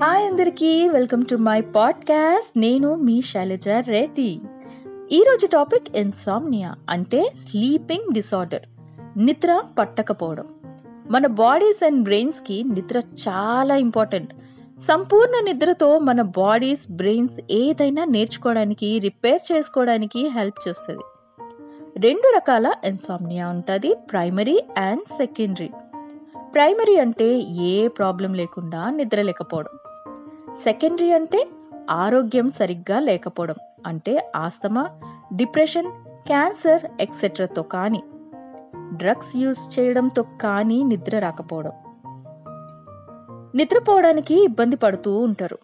Hi అందరికీ welcome to my podcast. నేను మీ శైలజ రెడ్డి. ఈరోజు టాపిక్ ఇన్సామ్నియా అంటే స్లీపింగ్ డిసార్డర్ నిద్ర పట్టకపోవడం. మన బాడీస్ అండ్ బ్రెయిన్స్కి నిద్ర చాలా ఇంపార్టెంట్. సంపూర్ణ నిద్రతో మన బాడీస్ బ్రెయిన్స్ ఏదైనా నేర్చుకోవడానికి రిపేర్ చేసుకోవడానికి హెల్ప్ చేస్తుంది. రెండు రకాల ఇన్సామ్నియా ఉంటుంది ప్రైమరీ అండ్ సెకండరీ. ప్రైమరీ అంటే ఏ ప్రాబ్లం లేకుండా నిద్ర లేకపోవడం. సెకండరీ అంటే ఆరోగ్యం సరిగ్గా లేకపోవడం అంటే ఆస్తమా డిప్రెషన్ క్యాన్సర్ ఎక్సెట్రాతో కానీ. డ్రగ్స్ యూజ్ చేయడంతో కానీ నిద్ర రాకపోవడం. నిద్రపోవడానికి ఇబ్బంది పడుతూ ఉంటారు.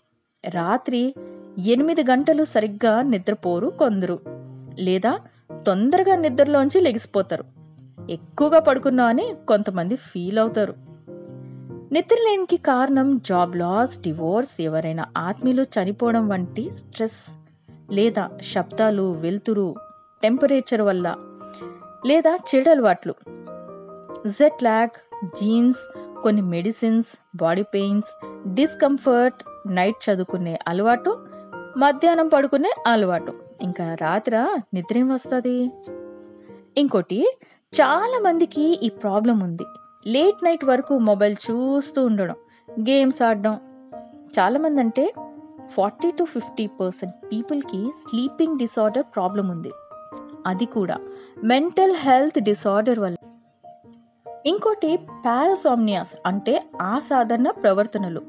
రాత్రి ఎనిమిది గంటలు సరిగ్గా నిద్రపోరు కొందరు. లేదా తొందరగా నిద్రలోంచి లెగిసిపోతారు. ఎక్కువగా పడుకున్నా అని కొంతమంది ఫీల్ అవుతారు. నిద్రలేనికి కారణం జాబ్ లాస్ డివోర్స్ ఎవరైనా ఆత్మీయులు చనిపోవడం వంటి స్ట్రెస్ లేదా శబ్దాలు వెలుతురు టెంపరేచర్ వల్ల లేదా చెడు అలవాట్లు. జెట్ లాగ్ జీన్స్ కొన్ని medicines body pains discomfort night చదువుకునే అలవాటు మధ్యాహ్నం పడుకునే అలవాటు. ఇంకా రాత్ర నిద్ర ఏం వస్తుంది? ఇంకోటి చాలా మందికి ఈ ప్రాబ్లం ఉంది. లేట్ నైట్ వరకు మొబైల్ చూస్తూ ఉండడం గేమ్స్ ఆడడం. చాలామంది అంటే ఫార్టీ టు ఫిఫ్టీ పర్సెంట్ పీపుల్కి స్లీపింగ్ డిసార్డర్ ప్రాబ్లం ఉంది. అది కూడా మెంటల్ హెల్త్ డిసార్డర్ వల్ల. ఇంకోటి పారాసామ్నియాస్ అంటే అసాధారణ ప్రవర్తనలు.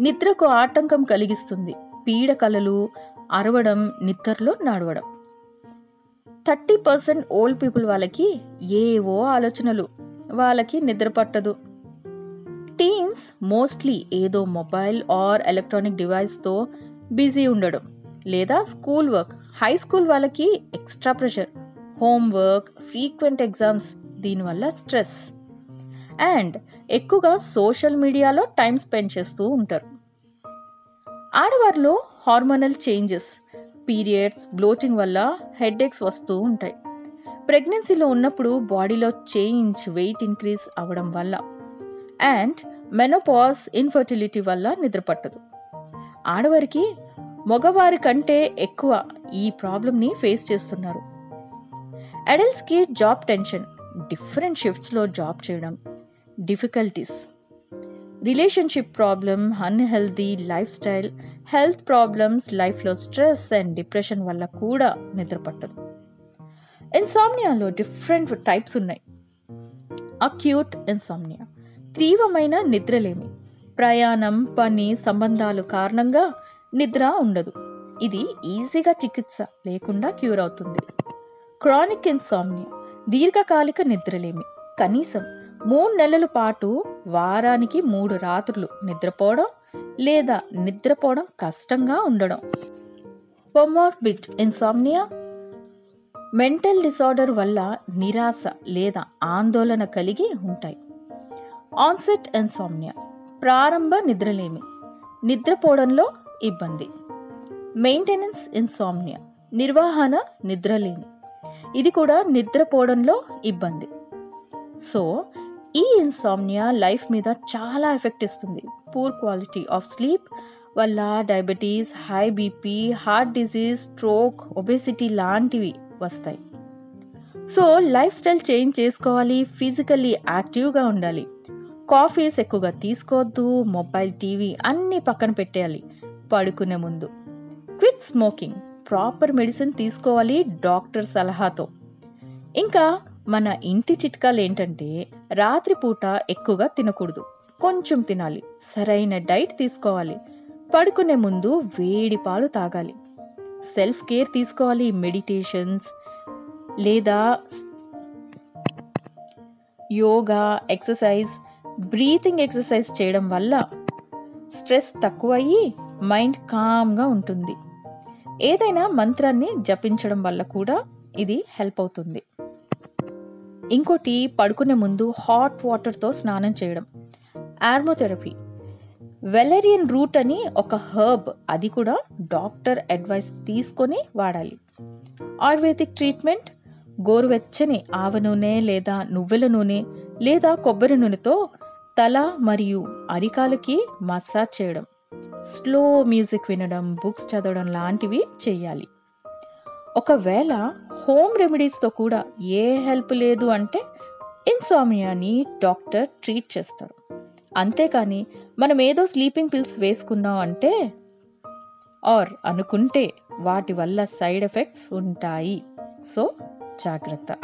నిద్రకు ఆటంకం కలిగిస్తుంది. పీడ కలలు అరవడం నిద్రలో నడవడం. థర్టీ పర్సెంట్ ఓల్డ్ పీపుల్ వాళ్ళకి ఏవో ఆలోచనలు. వాళ్ళకి నిద్ర పట్టదు. టీన్స్ మోస్ట్లీ ఏదో మొబైల్ ఆర్ ఎలక్ట్రానిక్ డివైస్తో బిజీ ఉండడం. లేదా స్కూల్ వర్క్ హై స్కూల్ వాళ్ళకి extra pressure homework frequent exams దీనివల్ల స్ట్రెస్ అండ్ ఎక్కువగా సోషల్ మీడియాలో టైం స్పెండ్ చేస్తూ ఉంటారు. ఆడవారిలో హార్మోనల్ చేంజెస్ పీరియడ్స్ బ్లోటింగ్ వల్ల హెడ్ఏక్స్ వస్తూ ఉంటాయి. ప్రెగ్నెన్సీలో ఉన్నప్పుడు బాడీలో చేంజ్ వెయిట్ ఇంక్రీజ్ అవ్వడం వల్ల అండ్ మెనోపాస్ ఇన్ఫర్టిలిటీ వల్ల నిద్రపట్టదు ఆడవారికి మగవారి కంటే ఎక్కువ ఈ ప్రాబ్లమ్ని ఫేస్ చేస్తున్నారు. అడల్ట్స్కి జాబ్ టెన్షన్ డిఫరెంట్ షిఫ్ట్స్లో జాబ్ చేయడం difficulties relationship problem unhealthy life style health problems లైఫ్లో స్ట్రెస్ అండ్ డిప్రెషన్ వల్ల కూడా నిద్రపట్టదు ఇన్సామ్నియాలో డిఫరెంట్ టైప్స్ ఉన్నాయి. అక్యూట్ ఇన్సామ్నియా తీవ్రమైన నిద్రలేమి. ప్రయాణం పని సంబంధాలు కారణంగా నిద్ర ఉండదు. ఇది ఈజీగా చికిత్స లేకుండా క్యూర్ అవుతుంది. క్రానిక్ ఇన్సామ్నియా దీర్ఘకాలిక నిద్రలేమి. కనీసం మూడు నెలల పాటు వారానికి మూడు రాత్రులు నిద్రపోవడం లేదా నిద్రపోవడం కష్టంగా ఉండడం. పొమోర్బిట్ ఇన్సామ్నియా మెంటల్ డిసార్డర్ వల్ల నిరాశ లేదా ఆందోళన కలిగి ఉంటాయి. ఆన్సెట్ ఇన్సామ్నియా ప్రారంభ నిద్రలేమి నిద్రపోవడంలో ఇబ్బంది. మెయింటెనెన్స్ ఇన్సామ్నియా నిర్వహణ నిద్రలేమి ఇది కూడా నిద్రపోవడంలో ఇబ్బంది. సో ఈ ఇన్సామ్నియా లైఫ్ మీద చాలా ఎఫెక్ట్ ఇస్తుంది. పూర్ క్వాలిటీ ఆఫ్ స్లీప్ వల్ల diabetes high BP heart disease stroke obesity లాంటివి వస్తాయి. సో లైఫ్ స్టైల్ చేంజ్ చేసుకోవాలి ఫిజికల్లీ యాక్టివ్గా ఉండాలి. కాఫీస్ ఎక్కువగా తీసుకోవద్దు మొబైల్ టీవీ అన్నీ పక్కన పెట్టేయాలి పడుకునే ముందు. క్విట్ స్మోకింగ్ ప్రాపర్ మెడిసిన్ తీసుకోవాలి డాక్టర్ సలహాతో. ఇంకా మన ఇంటి చిట్కాలు ఏంటంటే రాత్రిపూట ఎక్కువగా తినకూడదు. కొంచెం తినాలి సరైన డైట్ తీసుకోవాలి పడుకునే ముందు వేడి పాలు తాగాలి. సెల్ఫ్ కేర్ తీసుకోవాలి మెడిటేషన్స్ లేదా యోగా ఎక్సర్సైజ్ బ్రీతింగ్ ఎక్సర్సైజ్ చేయడం వల్ల స్ట్రెస్ తక్కువయ్యి మైండ్ కామ్గా ఉంటుంది. ఏదైనా మంత్రాన్ని జపించడం వల్ల కూడా ఇది హెల్ప్ అవుతుంది. ఇంకోటి పడుకునే ముందు హాట్ వాటర్తో స్నానం చేయడం. ఆర్మోథెరపీ. వెలరియన్ రూట్ అని ఒక హర్బ్ అది కూడా డాక్టర్ అడ్వైస్ తీసుకొని వాడాలి. ఆయుర్వేదిక్ ట్రీట్మెంట్ గోరువెచ్చని ఆవ నూనె లేదా నువ్వుల నూనె లేదా కొబ్బరి నూనెతో తల మరియు అరికాలకి మసాజ్ చేయడం. స్లో మ్యూజిక్ వినడం బుక్స్ చదవడం లాంటివి చేయాలి. ఒకవేళ హోమ్ రెమెడీస్తో కూడా ఏ హెల్ప్ లేదు అంటే ఇన్సామియాని డాక్టర్ ట్రీట్ చేస్తారు. అంతేకాని మనం ఏదో స్లీపింగ్ పిల్స్ వేసుకున్నాం అంటే ఆర్ అనుకుంటే వాటి వల్ల సైడ్ ఎఫెక్ట్స్ ఉంటాయి. సో జాగ్రత్త.